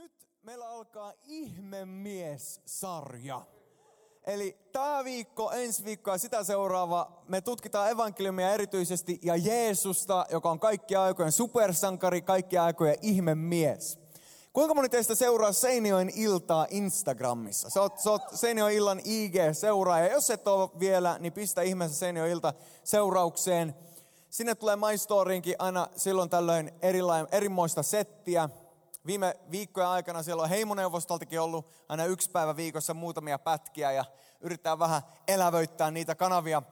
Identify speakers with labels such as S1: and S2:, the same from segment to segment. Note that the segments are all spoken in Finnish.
S1: Nyt meillä alkaa ihmemies-sarja. Eli tämä viikko, ensi viikko ja sitä seuraava me tutkitaan evankeliumia erityisesti ja Jeesusta, joka on kaikki aikojen supersankari, kaikki aikojen ihmemies. Kuinka moni teistä seuraa Seinioin iltaa Instagramissa? Sä oot, oot Seinioin illan IG-seuraaja. Jos et ole vielä, niin pistä ihmeessä Seinioin ilta seuraukseen. Sinne tulee MyStoriinkin aina silloin tällöin erilain, erimoista settiä. Viime viikkojen aikana siellä on heimoneuvostoltakin ollut aina yksi päivä viikossa muutamia pätkiä ja yrittää vähän elävöittää niitä kanavia.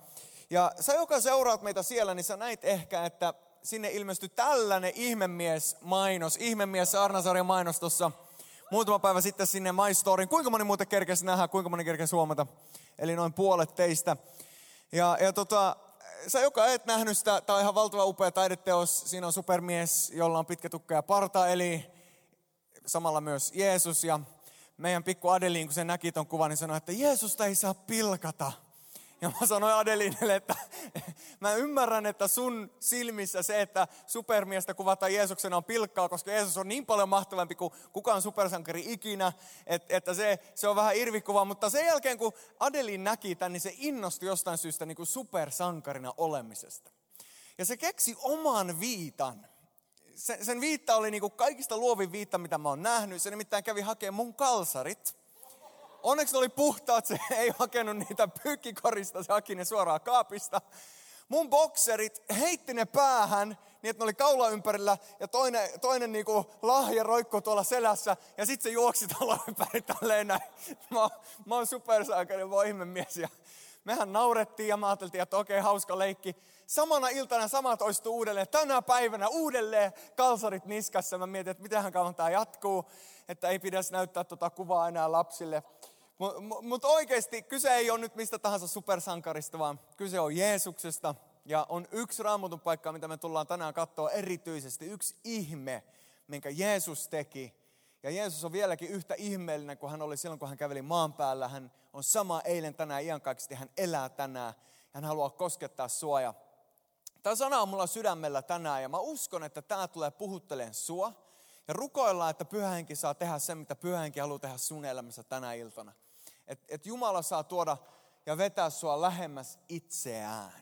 S1: Ja sä, joka seuraat meitä siellä, niin sä näit ehkä, että sinne ilmestyi tällainen ihmemies-mainos, ihmemies Arnasarjan mainos tuossa muutama päivä sitten sinne My Storyin. Kuinka moni muuten kerkesi nähdä, kuinka moni kerkesi huomata? Eli noin puolet teistä. Ja, ja tota, sä joka et nähnyt sitä, tämä on ihan valtava upea taideteos. Siinä on supermies, jolla on pitkä tukka ja parta, eli samalla myös Jeesus. Ja meidän pikku Adeliin, kun se näki ton kuvan, niin sanoi, että Jeesusta ei saa pilkata. Ja mä sanoin Adelinelle, että mä ymmärrän, että sun silmissä se, että supermiestä kuvataan Jeesuksena on pilkkaa, koska Jeesus on niin paljon mahtavampi kuin kukaan supersankari ikinä, että se, se on vähän irvikuva. Mutta sen jälkeen, kun Adelin näki tämän, niin se innostui jostain syystä niin kuin supersankarina olemisesta. Ja se keksi oman viitan sen, sen viitta oli niin kuin kaikista luovin viitta, mitä mä oon nähnyt. Se nimittäin kävi hakemaan mun kalsarit. Onneksi ne oli puhtaat, se ei hakenut niitä pyykkikorista, se haki ne suoraan kaapista. Mun bokserit heitti ne päähän, niin että ne oli kaula ympärillä ja toinen, toinen niinku lahja roikko tuolla selässä ja sitten se juoksi tuolla ympäri tälleen näin. Mä, mä oon supersaakari, voimemies ja mehän naurettiin ja mä ajateltiin, että okei, hauska leikki. Samana iltana sama toistuu uudelleen. Tänä päivänä uudelleen kalsarit niskassa. Mä mietin, että mitähän kauan tämä jatkuu, että ei pidä näyttää tuota kuvaa enää lapsille. Mutta mut oikeasti kyse ei ole nyt mistä tahansa supersankarista, vaan kyse on Jeesuksesta. Ja on yksi raamatun paikka, mitä me tullaan tänään katsoa erityisesti. Yksi ihme, minkä Jeesus teki ja Jeesus on vieläkin yhtä ihmeellinen kuin hän oli silloin, kun hän käveli maan päällä. Hän on sama eilen, tänään, iankaikkisesti. Hän elää tänään. Hän haluaa koskettaa sua. Ja tämä sana on mulla sydämellä tänään ja mä uskon, että tämä tulee puhutteleen sua. Ja rukoillaan, että pyhähenki saa tehdä sen, mitä pyhähenki haluaa tehdä sun elämässä tänä iltana. Että et Jumala saa tuoda ja vetää sua lähemmäs itseään.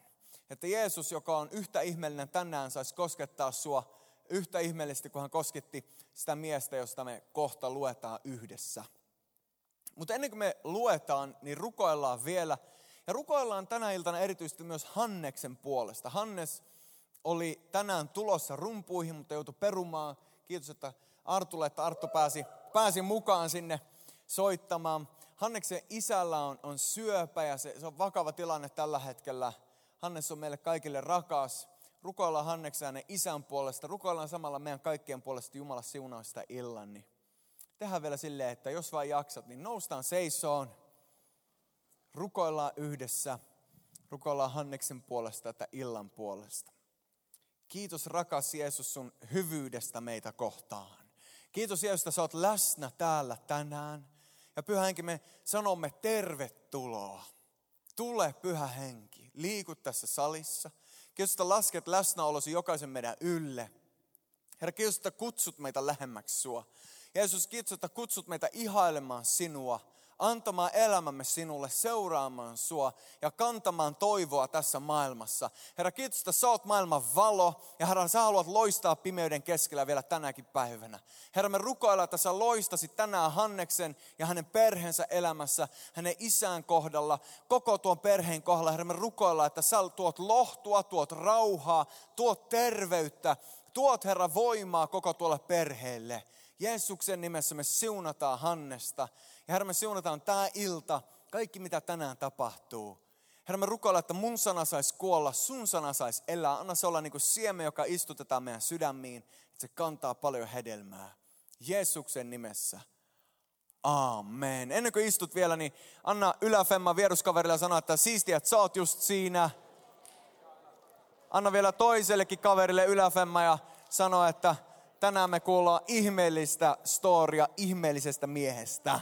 S1: Että Jeesus, joka on yhtä ihmeellinen tänään, saisi koskettaa sua yhtä ihmeellisesti, kun hän kosketti sitä miestä, josta me kohta luetaan yhdessä. Mutta ennen kuin me luetaan, niin rukoillaan vielä. Ja rukoillaan tänä iltana erityisesti myös Hanneksen puolesta. Hannes oli tänään tulossa rumpuihin, mutta joutui perumaan. Kiitos, että Artulle, että Arttu pääsi, pääsi mukaan sinne soittamaan. Hanneksen isällä on, on syöpä ja se, se on vakava tilanne tällä hetkellä. Hannes on meille kaikille rakas rukoillaan Hanneksen hänen isän puolesta, rukoillaan samalla meidän kaikkien puolesta Jumala siunaa sitä illan, niin tehdään vielä silleen, että jos vain jaksat, niin noustaan seisoon, rukoillaan yhdessä, rukoillaan Hanneksen puolesta että illan puolesta. Kiitos rakas Jeesus sun hyvyydestä meitä kohtaan. Kiitos Jeesus, että sä oot läsnä täällä tänään. Ja pyhä henki, me sanomme tervetuloa. Tule pyhä henki, liiku tässä salissa – Kiitos, että lasket läsnäolosi jokaisen meidän ylle. Herra, kiitos, että kutsut meitä lähemmäksi sua. Jeesus, kiitos, että kutsut meitä ihailemaan sinua antamaan elämämme sinulle, seuraamaan sua ja kantamaan toivoa tässä maailmassa. Herra, kiitos, että sä oot maailman valo ja Herra, sä haluat loistaa pimeyden keskellä vielä tänäkin päivänä. Herra, me rukoillaan, että sä loistasit tänään Hanneksen ja hänen perheensä elämässä, hänen isän kohdalla, koko tuon perheen kohdalla. Herra, me rukoillaan, että sä tuot lohtua, tuot rauhaa, tuot terveyttä, tuot Herra voimaa koko tuolle perheelle. Jeesuksen nimessä me siunataan Hannesta. Ja Herra, me siunataan tämä ilta, kaikki mitä tänään tapahtuu. Herra, me rukoillaan, että mun sana saisi kuolla, sun sana saisi elää. Anna se olla niin kuin siemen, joka istutetaan meidän sydämiin, että se kantaa paljon hedelmää. Jeesuksen nimessä. Amen. Ennen kuin istut vielä, niin anna yläfemma vieruskaverille ja sano, että siistiä, että sä oot just siinä. Anna vielä toisellekin kaverille yläfemma ja sano, että tänään me kuullaan ihmeellistä storia ihmeellisestä miehestä.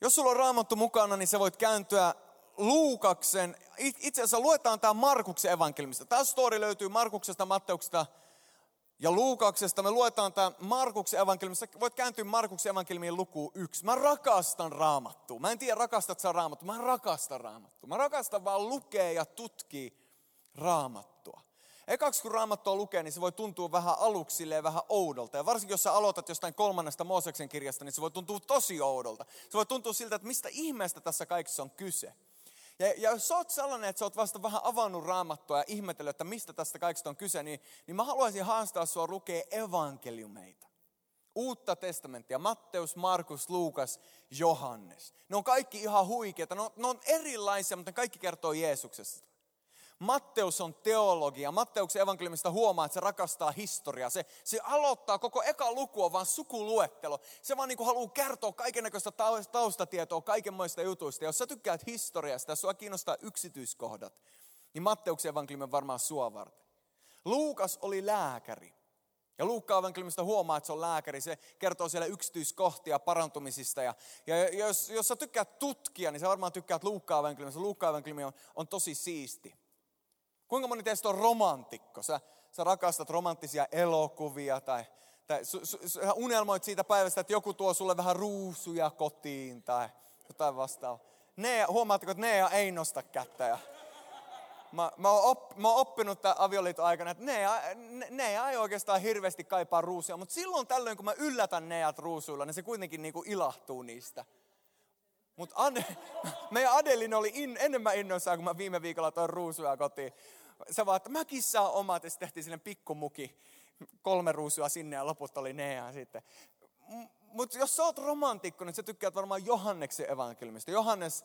S1: Jos sulla on raamattu mukana, niin sä voit kääntyä Luukaksen, itse asiassa luetaan tämä Markuksen evankeliumista. Tämä story löytyy Markuksesta, Matteuksesta ja Luukaksesta. Me luetaan tämä Markuksen evankeliumista. Voit kääntyä Markuksen evankeliumiin lukuun yksi. Mä rakastan raamattua. Mä en tiedä rakastat sä raamattua. Mä rakastan raamattua. Mä rakastan vaan lukea ja tutkia raamattua. Ekaksi kun raamattua lukee, niin se voi tuntua vähän aluksi vähän oudolta. Ja varsinkin jos sä aloitat jostain kolmannesta Mooseksen kirjasta, niin se voi tuntua tosi oudolta. Se voi tuntua siltä, että mistä ihmeestä tässä kaikessa on kyse. Ja, ja jos sä oot sellainen, että sä oot vasta vähän avannut raamattua ja ihmetellyt, että mistä tästä kaikesta on kyse, niin, niin mä haluaisin haastaa sua lukea evankeliumeita. Uutta testamenttia, Matteus, Markus, Luukas, Johannes. Ne on kaikki ihan huikeita, ne on, ne on erilaisia, mutta ne kaikki kertoo Jeesuksesta. Matteus on teologia. Matteuksen evankeliumista huomaa, että se rakastaa historiaa. Se, se aloittaa koko eka luku on vaan sukuluettelo. Se vaan niin kuin haluaa kertoa kaikenlaista taustatietoa kaikenmoista jutuista. Ja jos sä tykkäät historiasta ja sua kiinnostaa yksityiskohdat, niin Matteuksen evankeliumi on varmaan sua varten. Luukas oli lääkäri. Ja Luukkaan evankeliumista huomaa, että se on lääkäri. Se kertoo siellä yksityiskohtia parantumisista. Ja, ja jos, jos sä tykkäät tutkia, niin sä varmaan tykkäät Luukkaan evankeliumista. Luukkaan evankeliumi on, on tosi siisti. Kuinka moni teistä on romantikko? Sä, sä rakastat romanttisia elokuvia tai, tai su, su, sä unelmoit siitä päivästä, että joku tuo sulle vähän ruusuja kotiin tai jotain vastaavaa. Nea, huomaatteko, että Nea ei nosta kättä. Ja mä, mä, oon op, mä oon oppinut tämän avioliiton aikana, että Nea, Nea ei oikeastaan hirveästi kaipaa ruusuja, mutta silloin tällöin, kun mä yllätän Neat ruusuilla, niin se kuitenkin niin kuin ilahtuu niistä. Mutta meidän Adelin oli in, enemmän innoissaan, kun mä viime viikolla toin ruusuja kotiin. Se vaan, että mäkin saan omat, ja sitten tehtiin sinne pikkumuki, kolme ruusua sinne ja loput oli ne ja sitten. Mutta jos sä oot romantikko, niin sä tykkäät varmaan Johanneksen evankeliumista. Johannes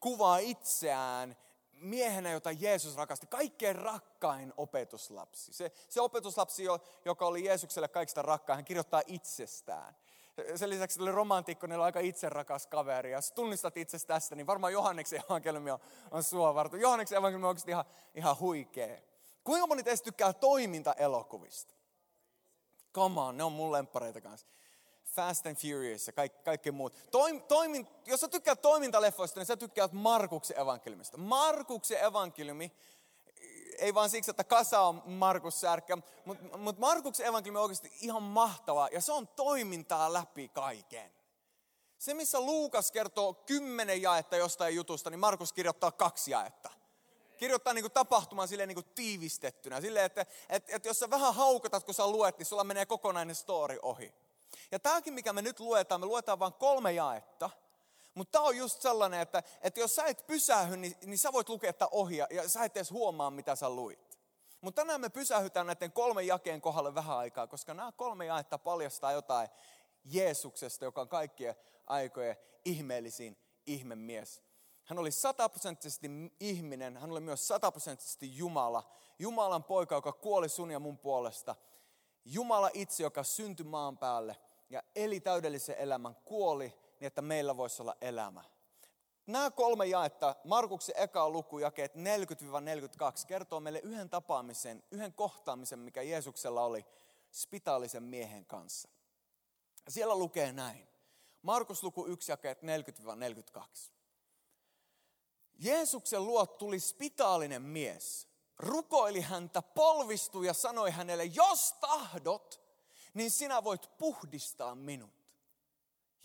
S1: kuvaa itseään miehenä, jota Jeesus rakasti, kaikkein rakkain opetuslapsi. Se, se opetuslapsi, joka oli Jeesukselle kaikista rakkain, hän kirjoittaa itsestään sen lisäksi oli romantikko, oli aika itserakas kaveri. Ja jos tunnistat itse tästä, niin varmaan Johanneksen evankeliumi on, on sua varten. Johanneksen evankeliumi on oikeasti ihan, ihan huikea. Kuinka moni teistä tykkää toimintaelokuvista? Come on, ne on mun lemppareita kanssa. Fast and Furious ja kaikki, kaikki muut. Toim, toimin, jos sä tykkäät toimintaleffoista, niin sä tykkäät Markuksen evankeliumista. Markuksen evankeliumi ei vaan siksi, että kasa on Markus Särkkä, mutta mut Markuksen evankeliumi on oikeasti ihan mahtava ja se on toimintaa läpi kaiken. Se, missä Luukas kertoo kymmenen jaetta jostain jutusta, niin Markus kirjoittaa kaksi jaetta. Kirjoittaa niin kuin tapahtuman silleen niin kuin tiivistettynä. Silleen, että, että, että jos sä vähän haukatat, kun sä luet, niin sulla menee kokonainen story ohi. Ja tämäkin, mikä me nyt luetaan, me luetaan vain kolme jaetta – mutta tämä on just sellainen, että, että jos sä et pysähy, niin, niin sä voit lukea tätä ohja ja sä et edes huomaa, mitä sä luit. Mutta tänään me pysähytään näiden kolmen jakeen kohdalle vähän aikaa, koska nämä kolme jaetta paljastaa jotain Jeesuksesta, joka on kaikkien aikojen ihmeellisin ihmemies. Hän oli sataprosenttisesti ihminen, hän oli myös sataprosenttisesti Jumala. Jumalan poika, joka kuoli sun ja mun puolesta. Jumala itse, joka syntyi maan päälle ja eli täydellisen elämän, kuoli niin että meillä voisi olla elämä. Nämä kolme jaetta, Markuksen eka luku, jakeet 40-42, kertoo meille yhden tapaamisen, yhden kohtaamisen, mikä Jeesuksella oli spitaalisen miehen kanssa. Siellä lukee näin. Markus luku 1, jakeet 40-42. Jeesuksen luo tuli spitaalinen mies, rukoili häntä, polvistui ja sanoi hänelle, jos tahdot, niin sinä voit puhdistaa minut.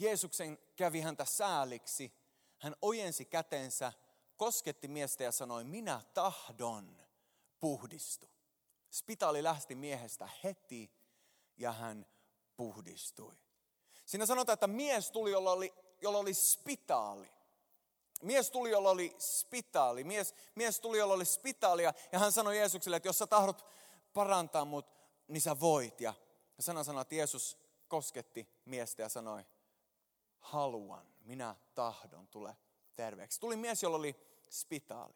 S1: Jeesuksen kävi häntä sääliksi. Hän ojensi kätensä, kosketti miestä ja sanoi, minä tahdon puhdistu. Spitaali lähti miehestä heti ja hän puhdistui. Siinä sanotaan, että mies tuli, jolla oli, jolla oli spitaali. Mies tuli, jolla oli spitaali. Mies, mies tuli, jolla oli spitaalia. Ja hän sanoi Jeesukselle, että jos sä tahdot parantaa mut, niin sä voit. Ja sana sanoi, että Jeesus kosketti miestä ja sanoi, haluan, minä tahdon, tule terveeksi. Tuli mies, jolla oli spitaali.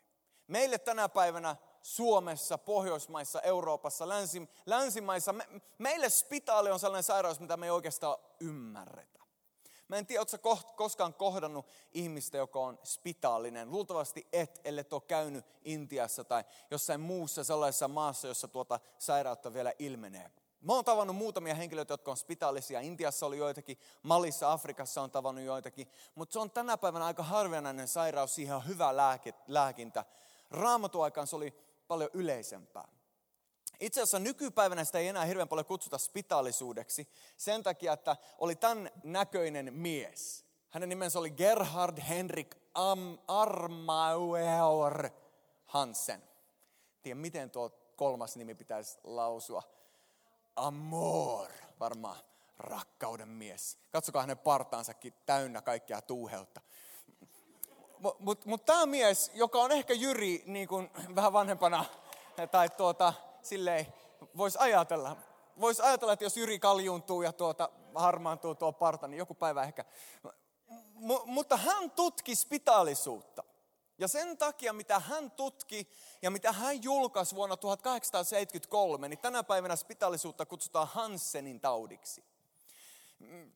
S1: Meille tänä päivänä Suomessa, Pohjoismaissa, Euroopassa, länsi, länsimaissa, me, meille spitaali on sellainen sairaus, mitä me ei oikeastaan ymmärretä. Mä en tiedä, ootko koskaan kohdannut ihmistä, joka on spitaalinen. Luultavasti et, ellei ole käynyt Intiassa tai jossain muussa sellaisessa maassa, jossa tuota sairautta vielä ilmenee. Mä oon tavannut muutamia henkilöitä, jotka on spitaalisia. Intiassa oli joitakin, Malissa, Afrikassa on tavannut joitakin. Mutta se on tänä päivänä aika harvinainen sairaus, siihen on hyvä lääke, lääkintä. Raamatuaikaan se oli paljon yleisempää. Itse asiassa nykypäivänä sitä ei enää hirveän paljon kutsuta spitaalisuudeksi sen takia, että oli tämän näköinen mies. Hänen nimensä oli Gerhard Henrik Am Armauer Hansen. Tiedän, miten tuo kolmas nimi pitäisi lausua. Amor, varmaan rakkauden mies. Katsokaa hänen partaansakin täynnä kaikkea tuuheutta. Mutta mut, mut tämä mies, joka on ehkä Jyri niin kuin vähän vanhempana, tai tuota, silleen, voisi ajatella, voisi ajatella, että jos Jyri kaljuuntuu ja tuota, harmaantuu tuo parta, niin joku päivä ehkä. M- mutta hän tutki spitaalisuutta. Ja sen takia, mitä hän tutki ja mitä hän julkaisi vuonna 1873, niin tänä päivänä spitaalisuutta kutsutaan Hansenin taudiksi.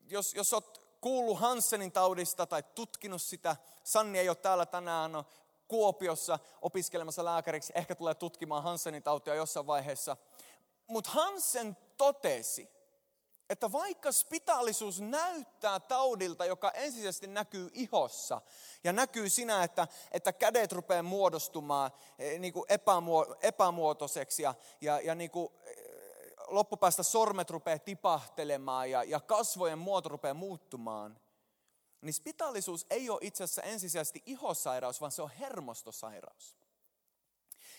S1: Jos, jos olet kuullut Hansenin taudista tai tutkinut sitä, Sanni ei ole täällä tänään, Kuopiossa opiskelemassa lääkäriksi, ehkä tulee tutkimaan Hansenin tautia jossain vaiheessa. Mutta Hansen totesi, että vaikka spitaalisuus näyttää taudilta, joka ensisijaisesti näkyy ihossa ja näkyy sinä, että, että kädet rupeaa muodostumaan e, niin kuin epämuo, epämuotoiseksi ja, ja, ja niin kuin, e, loppupäästä sormet rupeaa tipahtelemaan ja, ja kasvojen muoto rupeaa muuttumaan, niin spitaalisuus ei ole itse asiassa ensisijaisesti ihosairaus, vaan se on hermostosairaus.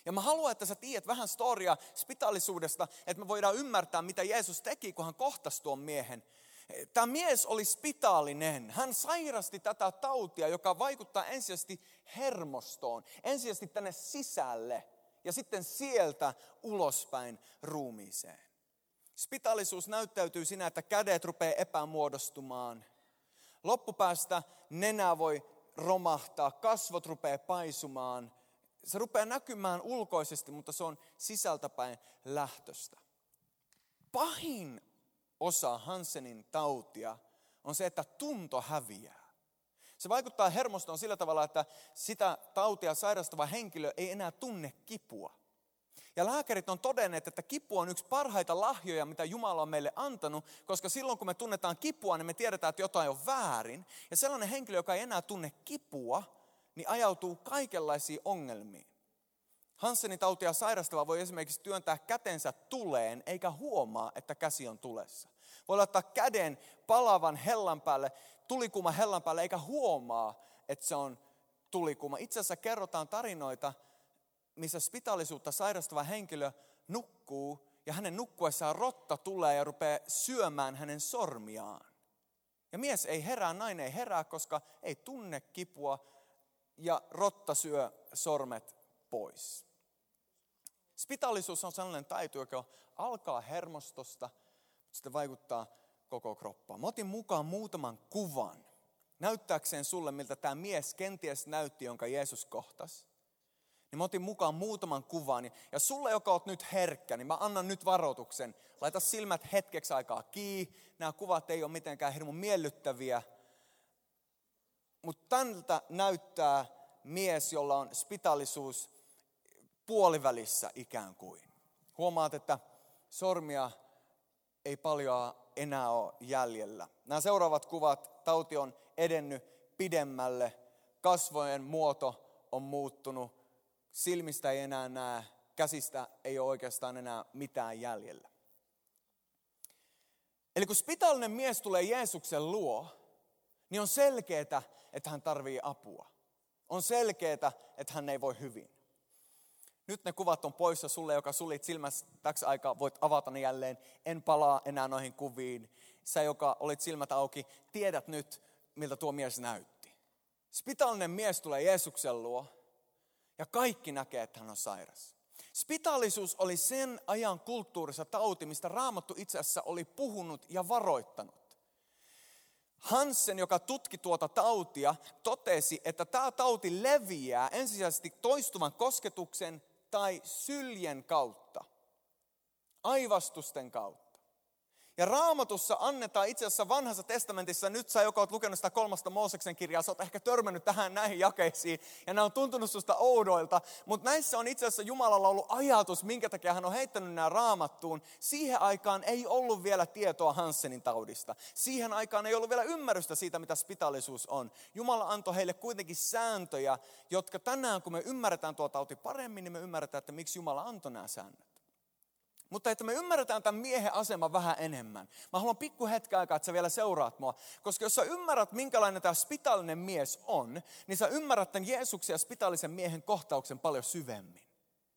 S1: Ja mä haluan, että sä tiedät vähän storia spitaalisuudesta, että me voidaan ymmärtää, mitä Jeesus teki, kun hän kohtasi tuon miehen. Tämä mies oli spitaalinen. Hän sairasti tätä tautia, joka vaikuttaa ensisijaisesti hermostoon, ensisijaisesti tänne sisälle ja sitten sieltä ulospäin ruumiiseen. Spitaalisuus näyttäytyy siinä, että kädet rupeaa epämuodostumaan. Loppupäästä nenä voi romahtaa, kasvot rupeaa paisumaan – se rupeaa näkymään ulkoisesti, mutta se on sisältäpäin lähtöstä. Pahin osa Hansenin tautia on se, että tunto häviää. Se vaikuttaa hermostoon sillä tavalla, että sitä tautia sairastava henkilö ei enää tunne kipua. Ja lääkärit on todenneet, että kipu on yksi parhaita lahjoja, mitä Jumala on meille antanut, koska silloin kun me tunnetaan kipua, niin me tiedetään, että jotain on väärin. Ja sellainen henkilö, joka ei enää tunne kipua, niin ajautuu kaikenlaisiin ongelmiin. Hansenin tautia sairastava voi esimerkiksi työntää kätensä tuleen, eikä huomaa, että käsi on tulessa. Voi laittaa käden palavan hellan päälle, tulikuma hellan päälle, eikä huomaa, että se on tulikuma. Itse asiassa kerrotaan tarinoita, missä spitaalisuutta sairastava henkilö nukkuu, ja hänen nukkuessaan rotta tulee ja rupeaa syömään hänen sormiaan. Ja mies ei herää, nainen ei herää, koska ei tunne kipua, ja rotta syö sormet pois. Spitaalisuus on sellainen taito, joka alkaa hermostosta, mutta sitten vaikuttaa koko kroppaan. Mä otin mukaan muutaman kuvan, näyttääkseen sulle, miltä tämä mies kenties näytti, jonka Jeesus kohtasi. Niin mä otin mukaan muutaman kuvan. Ja sulle, joka oot nyt herkkä, niin mä annan nyt varoituksen. Laita silmät hetkeksi aikaa kiinni. Nämä kuvat ei ole mitenkään hirmu miellyttäviä. Mutta tältä näyttää mies, jolla on spitaalisuus puolivälissä ikään kuin. Huomaat, että sormia ei paljon enää ole jäljellä. Nämä seuraavat kuvat, tauti on edennyt pidemmälle, kasvojen muoto on muuttunut, silmistä ei enää näe, käsistä ei ole oikeastaan enää mitään jäljellä. Eli kun spitaalinen mies tulee Jeesuksen luo, niin on selkeää, että hän tarvii apua. On selkeää, että hän ei voi hyvin. Nyt ne kuvat on poissa sulle, joka sulit silmässä täksi aikaa, voit avata ne jälleen. En palaa enää noihin kuviin. Sä, joka olit silmät auki, tiedät nyt, miltä tuo mies näytti. Spitaalinen mies tulee Jeesuksen luo ja kaikki näkee, että hän on sairas. Spitaalisuus oli sen ajan kulttuurissa tauti, mistä Raamattu itse asiassa oli puhunut ja varoittanut. Hansen, joka tutki tuota tautia, totesi, että tämä tauti leviää ensisijaisesti toistuvan kosketuksen tai syljen kautta, aivastusten kautta. Ja raamatussa annetaan itse asiassa vanhassa testamentissa, nyt sä joka oot lukenut sitä kolmasta Mooseksen kirjaa, sä oot ehkä törmännyt tähän näihin jakeisiin, ja nämä on tuntunut susta oudoilta, mutta näissä on itse asiassa Jumalalla ollut ajatus, minkä takia hän on heittänyt nämä raamattuun. Siihen aikaan ei ollut vielä tietoa Hansenin taudista. Siihen aikaan ei ollut vielä ymmärrystä siitä, mitä spitalisuus on. Jumala antoi heille kuitenkin sääntöjä, jotka tänään, kun me ymmärretään tuo tauti paremmin, niin me ymmärretään, että miksi Jumala antoi nämä säännöt. Mutta että me ymmärretään tämän miehen asema vähän enemmän. Mä haluan pikku hetken aikaa, että sä vielä seuraat mua. Koska jos sä ymmärrät, minkälainen tämä spitaalinen mies on, niin sä ymmärrät tämän Jeesuksen ja spitaalisen miehen kohtauksen paljon syvemmin.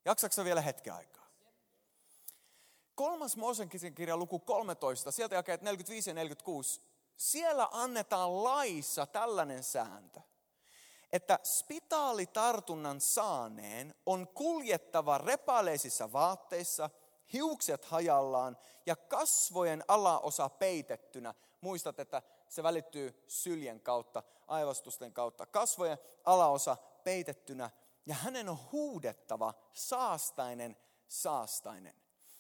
S1: Jaksatko vielä hetken aikaa? Kolmas Moosenkirjan kirja luku 13, sieltä jakeet 45 ja 46. Siellä annetaan laissa tällainen sääntö, että spitaalitartunnan saaneen on kuljettava repaleisissa vaatteissa – hiukset hajallaan ja kasvojen alaosa peitettynä. Muistat, että se välittyy syljen kautta, aivastusten kautta. Kasvojen alaosa peitettynä ja hänen on huudettava saastainen, saastainen.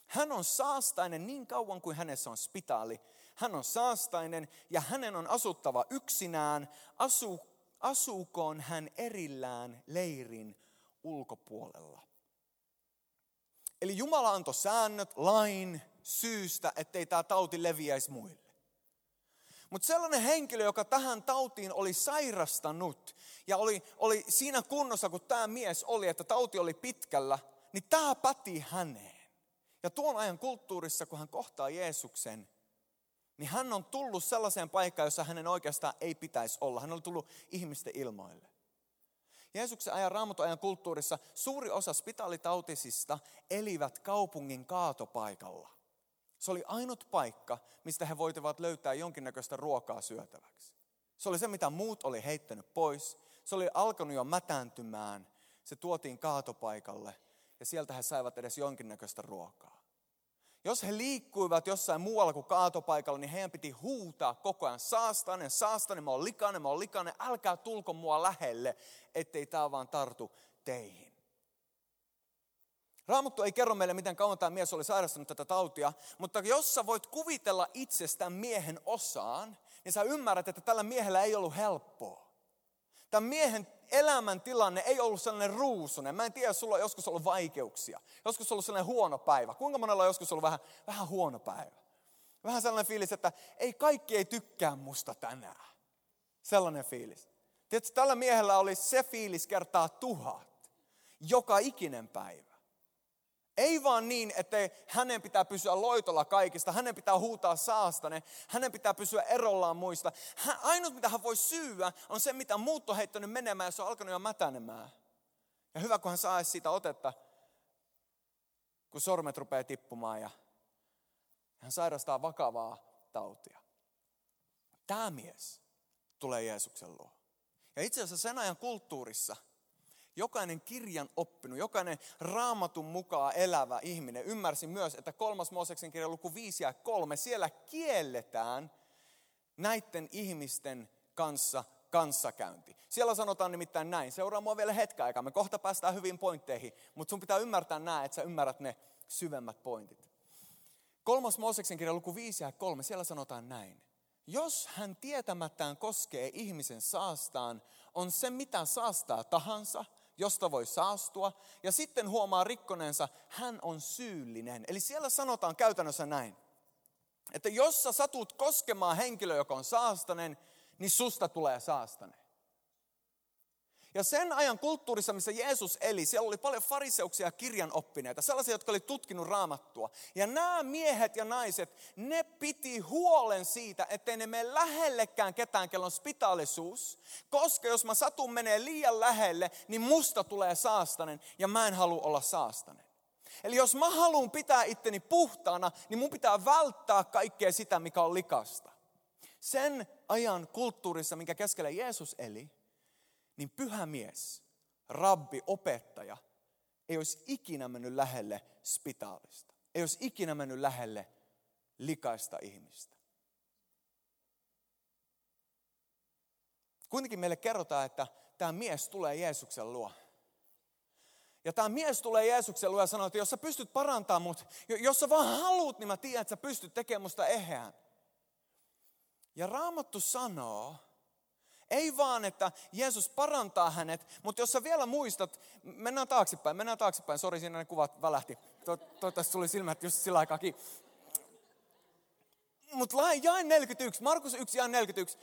S1: Hän on saastainen niin kauan kuin hänessä on spitaali. Hän on saastainen ja hänen on asuttava yksinään. Asu, asuukoon hän erillään leirin ulkopuolella. Eli Jumala antoi säännöt, lain, syystä, ettei tämä tauti leviäisi muille. Mutta sellainen henkilö, joka tähän tautiin oli sairastanut ja oli, oli siinä kunnossa, kun tämä mies oli, että tauti oli pitkällä, niin tämä päti häneen. Ja tuon ajan kulttuurissa, kun hän kohtaa Jeesuksen, niin hän on tullut sellaiseen paikkaan, jossa hänen oikeastaan ei pitäisi olla. Hän oli tullut ihmisten ilmoille. Jeesuksen ajan ajan kulttuurissa suuri osa spitaalitautisista elivät kaupungin kaatopaikalla. Se oli ainut paikka, mistä he voitivat löytää jonkinnäköistä ruokaa syötäväksi. Se oli se, mitä muut oli heittänyt pois. Se oli alkanut jo mätääntymään. Se tuotiin kaatopaikalle ja sieltä he saivat edes jonkinnäköistä ruokaa. Jos he liikkuivat jossain muualla kuin kaatopaikalla, niin heidän piti huutaa koko ajan, saastainen, saastainen, mä oon likainen, mä oon likainen, älkää tulko mua lähelle, ettei tämä vaan tartu teihin. Raamattu ei kerro meille, miten kauan tämä mies oli sairastanut tätä tautia, mutta jos sä voit kuvitella itsestään miehen osaan, niin sä ymmärrät, että tällä miehellä ei ollut helppoa. Tämän miehen elämäntilanne ei ollut sellainen ruusunen. Mä en tiedä, jos sulla on joskus ollut vaikeuksia. Joskus ollut sellainen huono päivä. Kuinka monella on joskus ollut vähän, vähän huono päivä? Vähän sellainen fiilis, että ei kaikki ei tykkää musta tänään. Sellainen fiilis. Tiedätkö, tällä miehellä oli se fiilis kertaa tuhat. Joka ikinen päivä. Ei vaan niin, että hänen pitää pysyä loitolla kaikista, hänen pitää huutaa saastane, hänen pitää pysyä erollaan muista. Hän, ainut mitä hän voi syyä on se, mitä muut on heittänyt menemään ja se on alkanut jo mätänemään. Ja hyvä, kun hän saa siitä otetta, kun sormet rupeaa tippumaan ja hän sairastaa vakavaa tautia. Tämä mies tulee Jeesuksen luo. Ja itse asiassa sen ajan kulttuurissa – jokainen kirjan oppinut, jokainen raamatun mukaan elävä ihminen ymmärsi myös, että kolmas Mooseksen kirja luku 5 ja 3, siellä kielletään näiden ihmisten kanssa kanssakäynti. Siellä sanotaan nimittäin näin, seuraa mua vielä hetken aikaa, me kohta päästään hyvin pointteihin, mutta sun pitää ymmärtää nämä, että sä ymmärrät ne syvemmät pointit. Kolmas Mooseksen kirja luku 5 ja 3, siellä sanotaan näin. Jos hän tietämättään koskee ihmisen saastaan, on se mitä saastaa tahansa, josta voi saastua, ja sitten huomaa rikkoneensa, hän on syyllinen. Eli siellä sanotaan käytännössä näin, että jos sä satut koskemaan henkilöä, joka on saastanen, niin susta tulee saastanen. Ja sen ajan kulttuurissa, missä Jeesus eli, siellä oli paljon fariseuksia ja kirjanoppineita, sellaisia, jotka oli tutkinut raamattua. Ja nämä miehet ja naiset, ne piti huolen siitä, ettei ne mene lähellekään ketään, kello on spitaalisuus. Koska jos mä satun menee liian lähelle, niin musta tulee saastanen ja mä en halua olla saastanen. Eli jos mä haluan pitää itteni puhtaana, niin mun pitää välttää kaikkea sitä, mikä on likasta. Sen ajan kulttuurissa, minkä keskellä Jeesus eli, niin pyhä mies, rabbi, opettaja, ei olisi ikinä mennyt lähelle spitaalista. Ei olisi ikinä mennyt lähelle likaista ihmistä. Kuitenkin meille kerrotaan, että tämä mies tulee Jeesuksen luo. Ja tämä mies tulee Jeesuksen luo ja sanoo, että jos sä pystyt parantamaan mut, jos sä vaan haluat, niin mä tiedän, että sä pystyt tekemään musta eheän. Ja Raamattu sanoo, ei vaan, että Jeesus parantaa hänet, mutta jos sä vielä muistat, mennään taaksepäin, mennään taaksepäin, sori siinä ne kuvat välähti. To, toivottavasti tuli silmät just sillä aikaakin. Mutta jae 41, Markus 1 jae 41,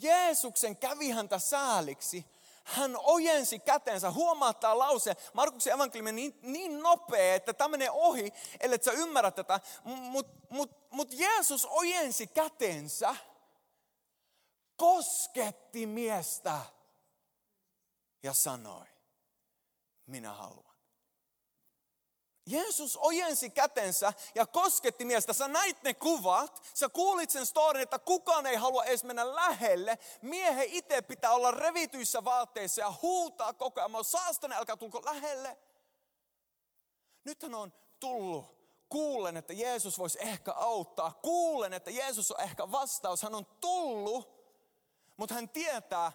S1: Jeesuksen kävi häntä sääliksi, hän ojensi kätensä. Huomaa tämä lause, Markuksen evankeliumi niin, niin nopea, että tämä menee ohi, ellei sä ymmärrä tätä. Mutta mut, mut Jeesus ojensi kätensä kosketti miestä ja sanoi, minä haluan. Jeesus ojensi kätensä ja kosketti miestä. Sä näit ne kuvat, sä kuulit sen storin, että kukaan ei halua edes mennä lähelle. Miehen itse pitää olla revityissä vaatteissa ja huutaa koko ajan. Mä oon saastane, älkää tulko lähelle. Nythän on tullut. Kuulen, että Jeesus voisi ehkä auttaa. Kuulen, että Jeesus on ehkä vastaus. Hän on tullut mutta hän tietää,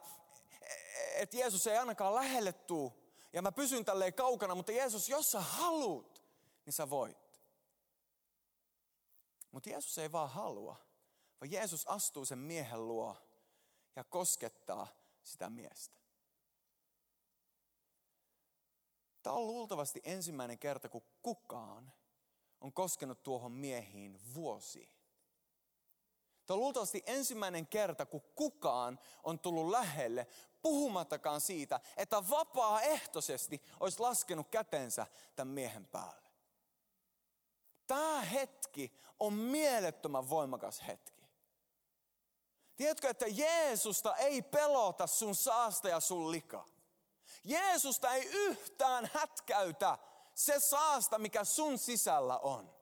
S1: että Jeesus ei ainakaan lähelle tuu. Ja mä pysyn tälleen kaukana, mutta Jeesus, jos sä haluut, niin sä voit. Mutta Jeesus ei vaan halua, vaan Jeesus astuu sen miehen luo ja koskettaa sitä miestä. Tämä on luultavasti ensimmäinen kerta, kun kukaan on koskenut tuohon miehiin vuosiin. Tämä on luultavasti ensimmäinen kerta, kun kukaan on tullut lähelle, puhumattakaan siitä, että vapaaehtoisesti olisi laskenut kätensä tämän miehen päälle. Tämä hetki on mielettömän voimakas hetki. Tiedätkö, että Jeesusta ei pelota sun saasta ja sun lika. Jeesusta ei yhtään hätkäytä se saasta, mikä sun sisällä on.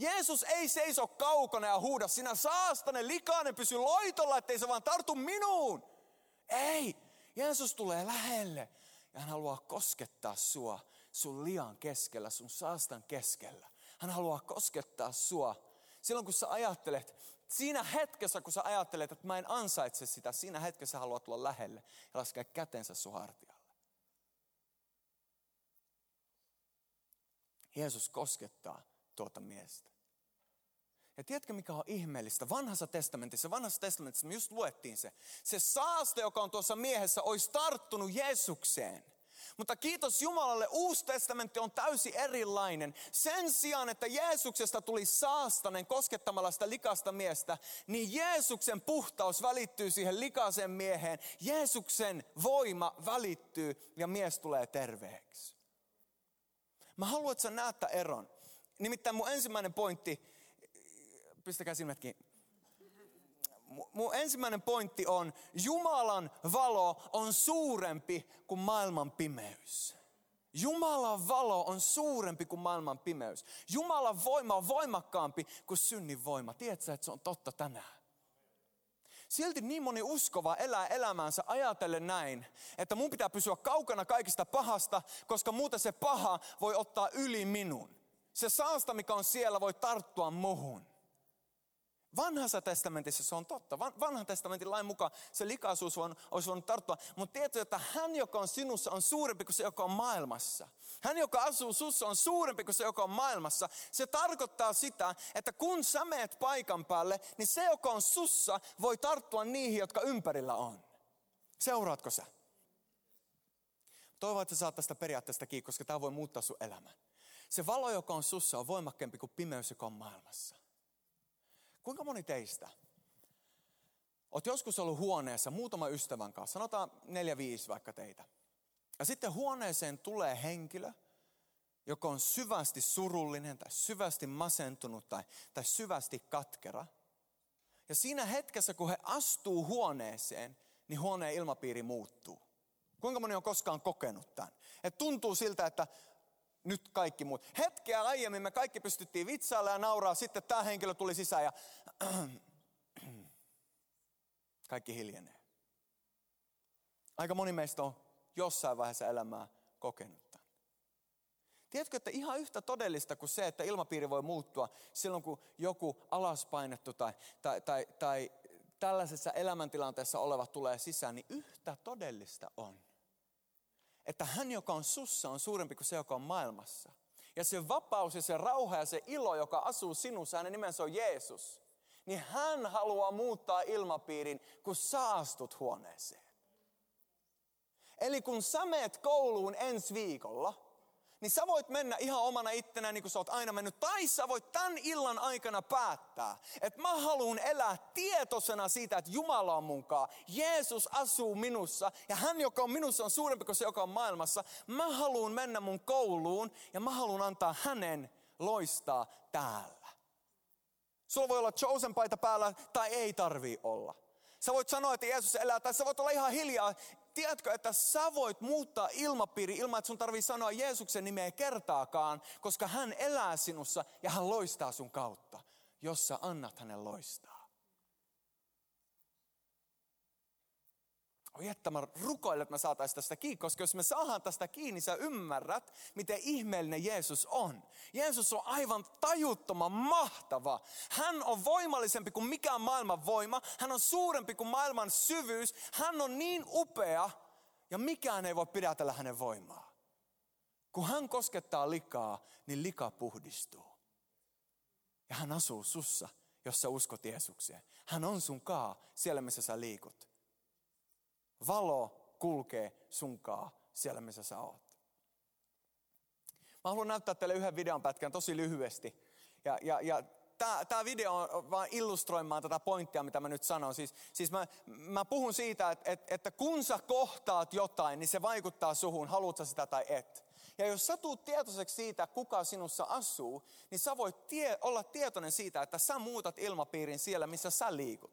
S1: Jeesus ei seiso kaukana ja huuda, sinä saastane, likainen, pysy loitolla, ettei se vaan tartu minuun. Ei, Jeesus tulee lähelle ja hän haluaa koskettaa sua sun lian keskellä, sun saastan keskellä. Hän haluaa koskettaa sua. Silloin kun sä ajattelet, siinä hetkessä kun sä ajattelet, että mä en ansaitse sitä, siinä hetkessä haluat tulla lähelle ja laskea kätensä sun hartialle. Jeesus koskettaa tuota miestä. Ja tiedätkö mikä on ihmeellistä? Vanhassa testamentissa, vanhassa testamentissa me just luettiin se. Se saaste, joka on tuossa miehessä, olisi tarttunut Jeesukseen. Mutta kiitos Jumalalle, uusi testamentti on täysin erilainen. Sen sijaan, että Jeesuksesta tuli saastanen koskettamalla sitä likasta miestä, niin Jeesuksen puhtaus välittyy siihen likaiseen mieheen. Jeesuksen voima välittyy ja mies tulee terveeksi. Mä haluan, että sä näet eron. Nimittäin mun ensimmäinen pointti, pistäkää silmätkin. Mun ensimmäinen pointti on, Jumalan valo on suurempi kuin maailman pimeys. Jumalan valo on suurempi kuin maailman pimeys. Jumalan voima on voimakkaampi kuin synnin voima. Tiedätkö, että se on totta tänään? Silti niin moni uskova elää elämäänsä ajatellen näin, että mun pitää pysyä kaukana kaikista pahasta, koska muuten se paha voi ottaa yli minun. Se saasta, mikä on siellä, voi tarttua muhun. Vanhassa testamentissa se on totta. Vanhan testamentin lain mukaan se likaisuus on, olisi voinut tarttua. Mutta tiedätkö, että hän, joka on sinussa, on suurempi kuin se, joka on maailmassa. Hän, joka asuu sussa, on suurempi kuin se, joka on maailmassa. Se tarkoittaa sitä, että kun sä meet paikan päälle, niin se, joka on sussa, voi tarttua niihin, jotka ympärillä on. Seuraatko sä? Toivon, että sä saat tästä periaatteesta kiinni, koska tämä voi muuttaa sun elämän. Se valo, joka on sussa, on voimakkaampi kuin pimeys, joka on maailmassa. Kuinka moni teistä Olet joskus ollut huoneessa muutama ystävän kanssa, sanotaan neljä, viisi vaikka teitä. Ja sitten huoneeseen tulee henkilö, joka on syvästi surullinen tai syvästi masentunut tai, tai syvästi katkera. Ja siinä hetkessä, kun he astuu huoneeseen, niin huoneen ilmapiiri muuttuu. Kuinka moni on koskaan kokenut tämän? Et tuntuu siltä, että nyt kaikki muut. Hetkeä aiemmin me kaikki pystyttiin vitsailla ja nauraa, sitten tämä henkilö tuli sisään ja kaikki hiljenee. Aika moni meistä on jossain vaiheessa elämää kokenut tämän. Tiedätkö, että ihan yhtä todellista kuin se, että ilmapiiri voi muuttua silloin, kun joku alaspainettu tai, tai, tai, tai tällaisessa elämäntilanteessa oleva tulee sisään, niin yhtä todellista on, että hän, joka on sussa, on suurempi kuin se, joka on maailmassa. Ja se vapaus ja se rauha ja se ilo, joka asuu sinussa, hänen nimensä on Jeesus. Niin hän haluaa muuttaa ilmapiirin, kun saastut huoneeseen. Eli kun sä meet kouluun ensi viikolla, niin sä voit mennä ihan omana ittenään niin kuin sä oot aina mennyt. Tai sä voit tämän illan aikana päättää, että mä haluan elää tietoisena siitä, että Jumala on munkaan. Jeesus asuu minussa ja hän, joka on minussa, on suurempi kuin se, joka on maailmassa. Mä haluan mennä mun kouluun ja mä haluan antaa hänen loistaa täällä. Sulla voi olla chosen paita päällä tai ei tarvii olla. Sä voit sanoa, että Jeesus elää, tai sä voit olla ihan hiljaa tiedätkö, että sä voit muuttaa ilmapiiri ilman, että sun tarvii sanoa Jeesuksen nimeä kertaakaan, koska hän elää sinussa ja hän loistaa sun kautta, jos sä annat hänen loistaa. Oi että mä rukoilen, että mä saataisiin tästä kiinni, koska jos me saadaan tästä kiinni, sä ymmärrät, miten ihmeellinen Jeesus on. Jeesus on aivan tajuttoman mahtava. Hän on voimallisempi kuin mikään maailman voima. Hän on suurempi kuin maailman syvyys. Hän on niin upea ja mikään ei voi pidätellä hänen voimaa. Kun hän koskettaa likaa, niin lika puhdistuu. Ja hän asuu sussa, jos sä uskot Jeesukseen. Hän on sun kaa siellä, missä sä liikut. Valo kulkee sunkaa siellä, missä sä oot. Mä haluan näyttää teille yhden videon pätkän tosi lyhyesti. Ja, ja, ja tämä video on vaan illustroimaan tätä pointtia, mitä mä nyt sanon. Siis, siis mä, mä puhun siitä, että, että, että kun sä kohtaat jotain, niin se vaikuttaa suhun, haluat sä sitä tai et. Ja jos sä tuut tietoiseksi siitä, kuka sinussa asuu, niin sä voit tie, olla tietoinen siitä, että sä muutat ilmapiirin siellä, missä sä liikut.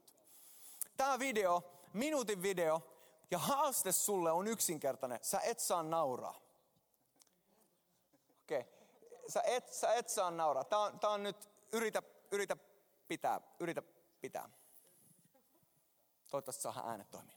S1: Tämä video, minuutin video, ja haaste sulle on yksinkertainen. Sä et saa nauraa. Okei. Okay. Sä et, sä et saa nauraa. Tää on, tää on nyt, yritä, yritä pitää, yritä pitää. Toivottavasti saa äänet toimia.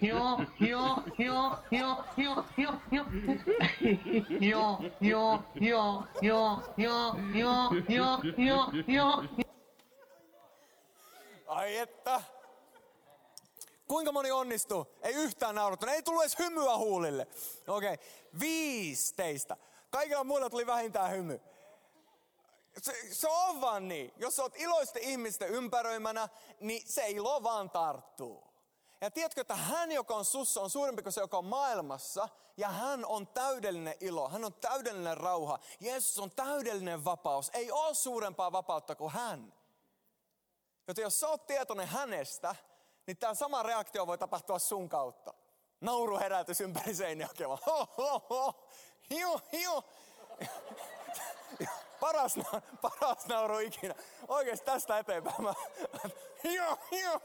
S2: Joo, joo, joo, joo, joo, joo, joo. Joo, joo, joo, joo, joo, joo, joo, joo, joo.
S1: Ai että. Kuinka moni onnistuu? Ei yhtään naurattu. Ei tullut edes hymyä huulille. Okei, okay. viisi teistä. Kaikilla muilla tuli vähintään hymy. Se, on vaan niin. Jos olet iloisten ihmisten ympäröimänä, niin se ilo vaan tarttuu. Ja tiedätkö, että hän, joka on sussa, on suurempi kuin se, joka on maailmassa. Ja hän on täydellinen ilo, hän on täydellinen rauha. Jeesus on täydellinen vapaus. Ei ole suurempaa vapautta kuin hän. Joten jos sä oot tietoinen hänestä, niin tämä sama reaktio voi tapahtua sun kautta. Nauru herätys ympäri ho, ho. Hiu, hiu paras, paras nauru ikinä. Oikeasti tästä eteenpäin. Mä, hiu, hiu.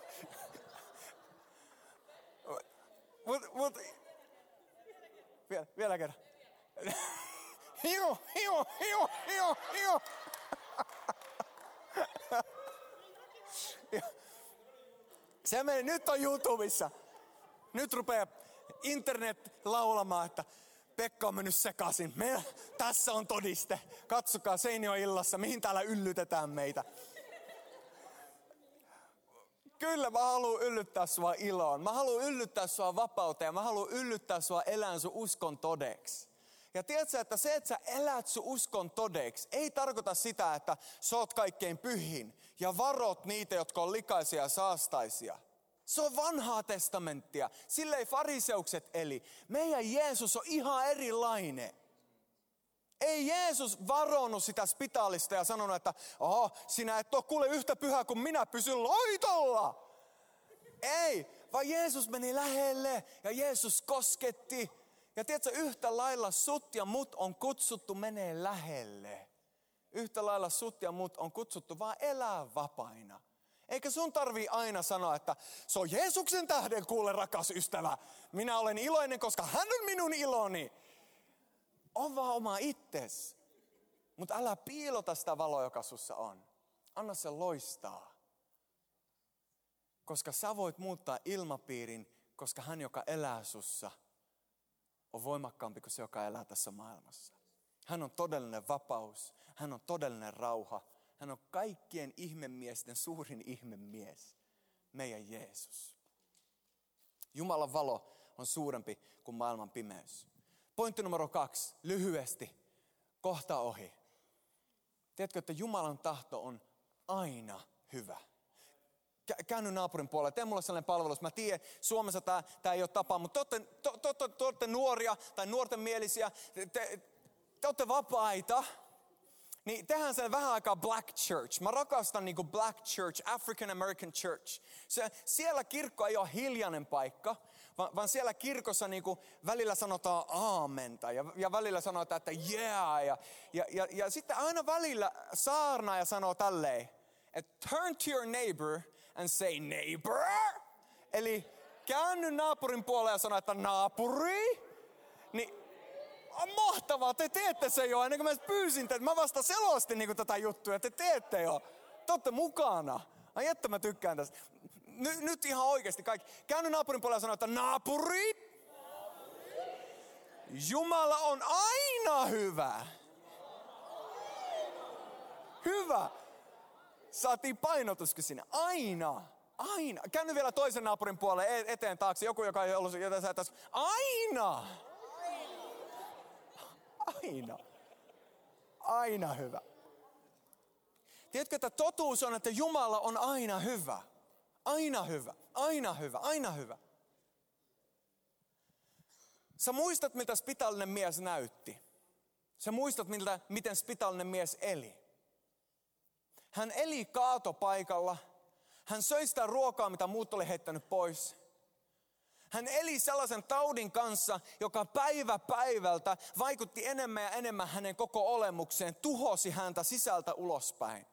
S1: Mut, mut, vielä, vielä kerran. Hiu, hiu, hiu, hiu, hiu. Se meni, nyt on YouTubessa. Nyt rupeaa internet laulamaan, että Pekka on mennyt sekaisin. Me, tässä on todiste. Katsokaa Seinio illassa, mihin täällä yllytetään meitä. Kyllä mä haluan yllyttää sua iloon. Mä haluan yllyttää sua vapauteen. Mä haluan yllyttää sua elään sun uskon todeksi. Ja tiedätkö, että se, että sä elät sun uskon todeksi, ei tarkoita sitä, että sä oot kaikkein pyhin ja varot niitä, jotka on likaisia ja saastaisia. Se on vanhaa testamenttia. Sille ei fariseukset eli. Meidän Jeesus on ihan erilainen. Ei Jeesus varonnut sitä spitaalista ja sanonut, että oh, sinä et ole kuule yhtä pyhä kuin minä, pysy loitolla. Ei, vaan Jeesus meni lähelle ja Jeesus kosketti. Ja tiedätkö, yhtä lailla sut ja mut on kutsuttu menee lähelle. Yhtä lailla sut ja mut on kutsuttu vaan elää vapaina. Eikä sun tarvii aina sanoa, että se on Jeesuksen tähden kuule rakas ystävä. Minä olen iloinen, koska hän on minun iloni. On vaan oma itses. Mutta älä piilota sitä valoa, joka sussa on. Anna se loistaa. Koska sä voit muuttaa ilmapiirin, koska hän, joka elää sussa, on voimakkaampi kuin se, joka elää tässä maailmassa. Hän on todellinen vapaus. Hän on todellinen rauha. Hän on kaikkien ihmemiesten suurin ihmemies. Meidän Jeesus. Jumalan valo on suurempi kuin maailman pimeys. Pointti numero kaksi, lyhyesti, kohta ohi. Tiedätkö, että Jumalan tahto on aina hyvä. Käänny naapurin puolelle, tee mulle sellainen palvelus. Mä tiedän, Suomessa tämä, ei ole tapa, mutta te olette, te, te, te olette nuoria tai nuorten mielisiä, te, te, te olette vapaita. Niin tehdään sen vähän aikaa Black Church. Mä rakastan niin Black Church, African American Church. Se, siellä kirkko ei ole hiljainen paikka, vaan, vaan siellä kirkossa niin välillä sanotaan aamenta ja, ja välillä sanotaan, että yeah. Ja, ja, ja, ja sitten aina välillä saarnaaja sanoo tälleen, että turn to your neighbor and say neighbor. Eli käänny naapurin puoleen ja sano, että naapuri. Niin on mahtavaa, te teette se jo ennen kuin mä pyysin teitä. Mä vasta selostin niin tätä juttua, te teette jo. Te olette mukana. Ai että mä tykkään tästä. Ny, nyt ihan oikeasti kaikki. Käänny naapurin puolella ja sano, että naapuri. Jumala on aina hyvä. Hyvä. Saatiin painotuskin sinne. Aina. Aina. Käänny vielä toisen naapurin puolelle eteen taakse. Joku, joka ei ollut tässä. Aina. Aina. Aina hyvä. Tiedätkö, että totuus on, että Jumala on aina hyvä. Aina hyvä, aina hyvä, aina hyvä. Sä muistat, mitä spitaalinen mies näytti. Sä muistat, miltä, miten spitaalinen mies eli. Hän eli kaatopaikalla. Hän söi sitä ruokaa, mitä muut oli heittänyt pois. Hän eli sellaisen taudin kanssa, joka päivä päivältä vaikutti enemmän ja enemmän hänen koko olemukseen, tuhosi häntä sisältä ulospäin.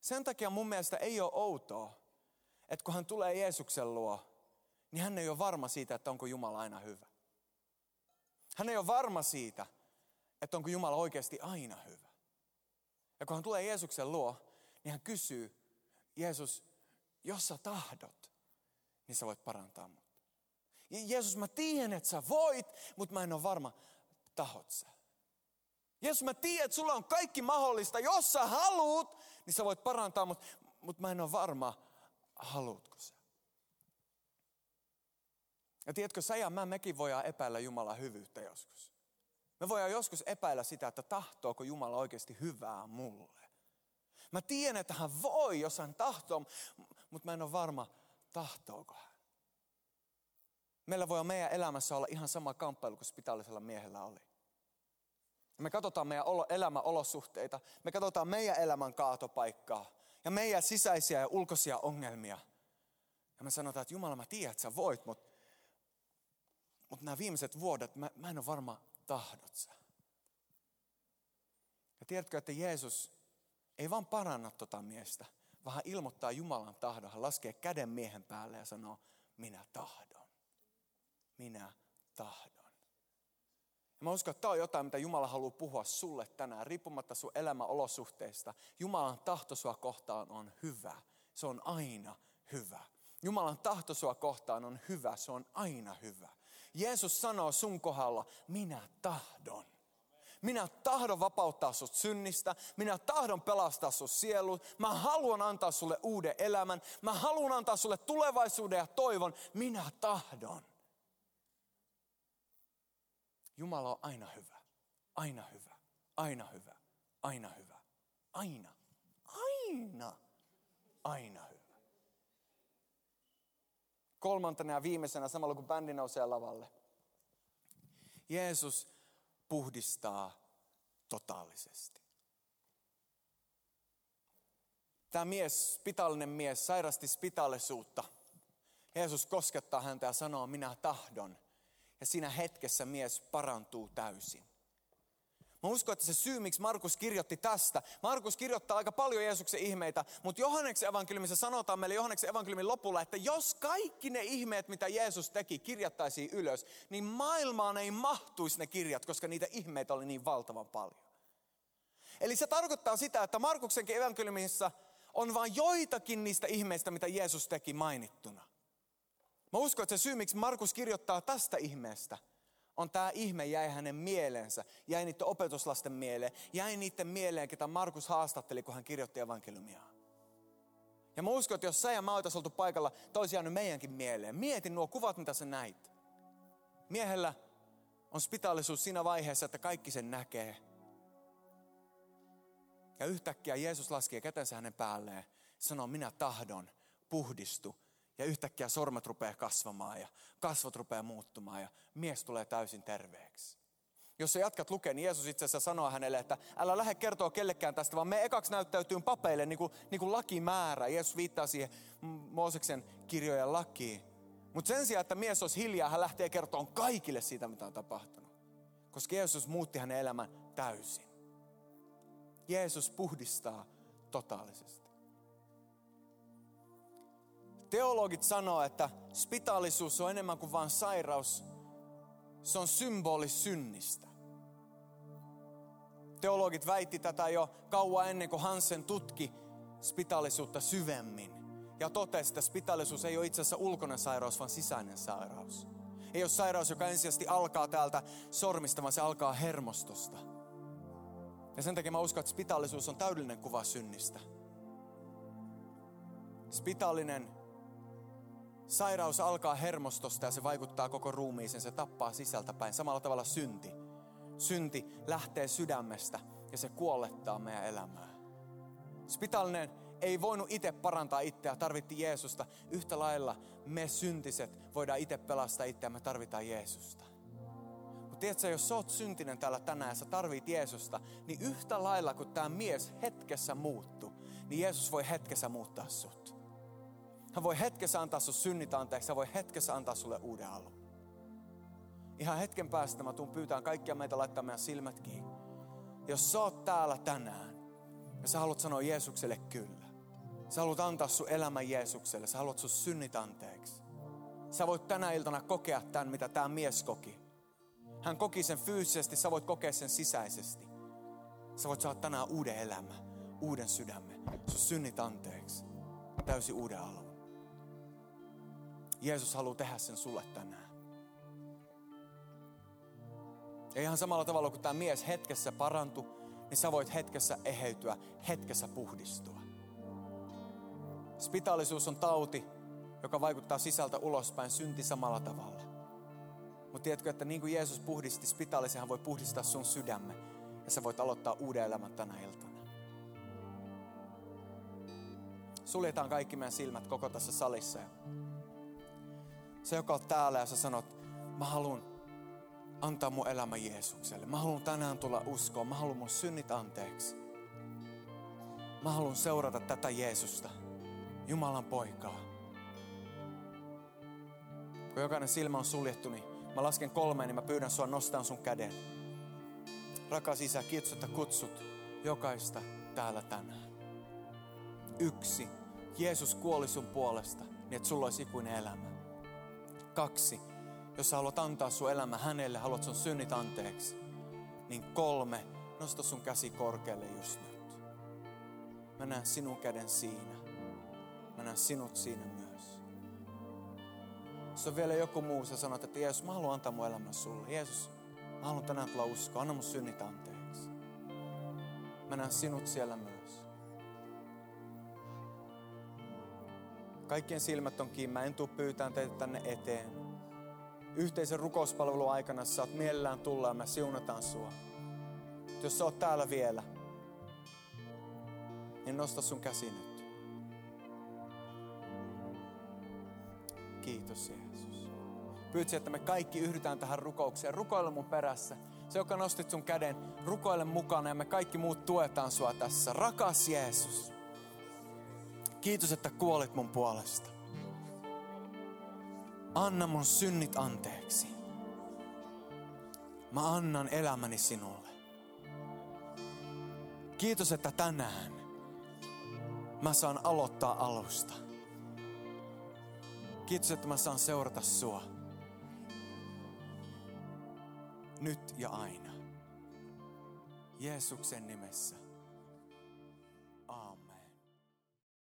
S1: Sen takia mun mielestä ei ole outoa, että kun hän tulee Jeesuksen luo, niin hän ei ole varma siitä, että onko Jumala aina hyvä. Hän ei ole varma siitä, että onko Jumala oikeasti aina hyvä. Ja kun hän tulee Jeesuksen luo, niin hän kysyy, Jeesus, jos sä tahdot, niin sä voit parantaa mut. Ja Jeesus, mä tiedän, että sä voit, mutta mä en ole varma, tahot sä. Jeesus, mä tiedän, että sulla on kaikki mahdollista. Jos sä haluut, niin sä voit parantaa, mutta, mutta mä en ole varma, haluutko sä. Ja tiedätkö, sä ja mä, mekin voidaan epäillä Jumalan hyvyyttä joskus. Me voidaan joskus epäillä sitä, että tahtooko Jumala oikeasti hyvää mulle. Mä tiedän, että hän voi, jos hän tahtoo, mutta mä en ole varma, tahtooko hän. Meillä voi meidän elämässä olla ihan sama kamppailu kuin spitaalisella miehellä oli. Me katsotaan meidän elämän olosuhteita, me katsotaan meidän elämän kaatopaikkaa ja meidän sisäisiä ja ulkoisia ongelmia. Ja me sanotaan, että Jumala, mä tiedän, että sä voit, mutta, mutta nämä viimeiset vuodet, mä, mä en ole varma, tahdot sä. Ja tiedätkö, että Jeesus ei vaan paranna tota miestä, vaan hän ilmoittaa Jumalan tahdon. Hän laskee käden miehen päälle ja sanoo, minä tahdon. Minä tahdon. Ja mä uskon, että tämä on jotain, mitä Jumala haluaa puhua sulle tänään, riippumatta sun elämän olosuhteista. Jumalan tahto sua kohtaan on hyvä. Se on aina hyvä. Jumalan tahto sua kohtaan on hyvä, se on aina hyvä. Jeesus sanoo sun kohdalla, minä tahdon. Minä tahdon vapauttaa sut synnistä. Minä tahdon pelastaa sun sielu. Mä haluan antaa sulle uuden elämän. Mä haluan antaa sulle tulevaisuuden ja toivon. Minä tahdon. Jumala on aina hyvä. Aina hyvä. Aina hyvä. Aina hyvä. Aina. Aina. Aina hyvä. Kolmantena ja viimeisenä, samalla kun bändi nousee lavalle. Jeesus puhdistaa totaalisesti. Tämä mies, spitaalinen mies, sairasti spitaalisuutta. Jeesus koskettaa häntä ja sanoo, minä tahdon. Ja siinä hetkessä mies parantuu täysin. Mä uskon, että se syy, miksi Markus kirjoitti tästä, Markus kirjoittaa aika paljon Jeesuksen ihmeitä, mutta Johanneksen evankeliumissa sanotaan meille Johanneksen evankeliumin lopulla, että jos kaikki ne ihmeet, mitä Jeesus teki, kirjattaisiin ylös, niin maailmaan ei mahtuisi ne kirjat, koska niitä ihmeitä oli niin valtavan paljon. Eli se tarkoittaa sitä, että Markuksenkin evankeliumissa on vain joitakin niistä ihmeistä, mitä Jeesus teki mainittuna. Mä uskon, että se syy, miksi Markus kirjoittaa tästä ihmeestä, on tämä ihme jäi hänen mieleensä, jäi niiden opetuslasten mieleen, jäi niiden mieleen, ketä Markus haastatteli, kun hän kirjoitti evankeliumia. Ja mä uskon, että jos sä ja mä oltaisiin oltu paikalla, toi olisi jäänyt meidänkin mieleen. Mietin nuo kuvat, mitä sä näit. Miehellä on spitaalisuus siinä vaiheessa, että kaikki sen näkee. Ja yhtäkkiä Jeesus laskee kätensä hänen päälleen. Sanoo, minä tahdon, puhdistu. Ja yhtäkkiä sormet rupeaa kasvamaan ja kasvot rupeaa muuttumaan ja mies tulee täysin terveeksi. Jos sä jatkat lukea, niin Jeesus itse asiassa sanoo hänelle, että älä lähde kertoa kellekään tästä, vaan me ekaksi näyttäytyy papeille niin kuin, niin kuin lakimäärä. Jeesus viittaa siihen Mooseksen kirjojen lakiin. Mutta sen sijaan, että mies olisi hiljaa, hän lähtee kertomaan kaikille siitä, mitä on tapahtunut. Koska Jeesus muutti hänen elämän täysin. Jeesus puhdistaa totaalisesti. Teologit sanoo, että spitaalisuus on enemmän kuin vain sairaus. Se on symboli synnistä. Teologit väitti tätä jo kauan ennen kuin Hansen tutki spitaalisuutta syvemmin. Ja totesi, että spitaalisuus ei ole itse asiassa ulkoinen sairaus, vaan sisäinen sairaus. Ei ole sairaus, joka ensisijaisesti alkaa täältä sormista, vaan se alkaa hermostosta. Ja sen takia mä uskon, että spitaalisuus on täydellinen kuva synnistä. Spitaalinen sairaus alkaa hermostosta ja se vaikuttaa koko ruumiiseen, se tappaa sisältäpäin. Samalla tavalla synti. Synti lähtee sydämestä ja se kuollettaa meidän elämää. Spitaalinen ei voinut itse parantaa itseä, tarvitti Jeesusta. Yhtä lailla me syntiset voidaan itse pelastaa itseä, me tarvitaan Jeesusta. Mutta tiedätkö, jos sä oot syntinen täällä tänään ja sä tarvit Jeesusta, niin yhtä lailla kuin tämä mies hetkessä muuttu, niin Jeesus voi hetkessä muuttaa sut. Hän voi hetkessä antaa sun synnit anteeksi, hän voi hetkessä antaa sulle uuden alun. Ihan hetken päästä mä tuun pyytään kaikkia meitä laittaa meidän silmät kiinni. Jos sä oot täällä tänään ja sä haluat sanoa Jeesukselle kyllä. Sä haluat antaa sun elämän Jeesukselle, sä haluat sun synnit anteeksi. Sä voit tänä iltana kokea tämän, mitä tämä mies koki. Hän koki sen fyysisesti, sä voit kokea sen sisäisesti. Sä voit saada tänään uuden elämän, uuden sydämen, sun synnit anteeksi, täysin uuden alun. Jeesus haluaa tehdä sen sulle tänään. Ja ihan samalla tavalla kuin tämä mies hetkessä parantu, niin sä voit hetkessä eheytyä, hetkessä puhdistua. Spitaalisuus on tauti, joka vaikuttaa sisältä ulospäin, synti samalla tavalla. Mutta tiedätkö, että niin kuin Jeesus puhdisti spitaalisen, hän voi puhdistaa sun sydämme. Ja sä voit aloittaa uuden elämän tänä iltana. Suljetaan kaikki meidän silmät koko tässä salissa. Se, joka on täällä ja sä sanot, mä haluan antaa mun elämä Jeesukselle. Mä haluan tänään tulla uskoon. Mä haluan mun synnit anteeksi. Mä haluan seurata tätä Jeesusta, Jumalan poikaa. Kun jokainen silmä on suljettu, niin mä lasken kolmeen, niin mä pyydän sua nostaa sun käden. Rakas Isä, kiitos, että kutsut jokaista täällä tänään. Yksi. Jeesus kuoli sun puolesta, niin että sulla olisi ikuinen elämä. Kaksi. Jos sä haluat antaa sun elämä hänelle, haluat sun synnit anteeksi. Niin kolme. Nosta sun käsi korkealle just nyt. Mä näen sinun käden siinä. Mä näen sinut siinä myös. Jos on vielä joku muu, sä sanot, että Jeesus, mä haluan antaa mun elämän sulle. Jeesus, mä haluan tänään tulla uskoa. Anna mun synnit anteeksi. Mä näen sinut siellä myös. Kaikkien silmät on kiinni. Mä en tuu pyytään teitä tänne eteen. Yhteisen rukouspalvelun aikana saat mielellään tulla ja me siunataan sua. Jos sä oot täällä vielä, niin nosta sun käsi nyt. Kiitos Jeesus. Pyytsi, että me kaikki yhdytään tähän rukoukseen. Rukoile mun perässä. Se, joka nostit sun käden, rukoile mukana ja me kaikki muut tuetaan sua tässä. Rakas Jeesus. Kiitos, että kuolit mun puolesta. Anna mun synnit anteeksi. Mä annan elämäni sinulle. Kiitos, että tänään mä saan aloittaa alusta. Kiitos, että mä saan seurata sua. Nyt ja aina. Jeesuksen nimessä.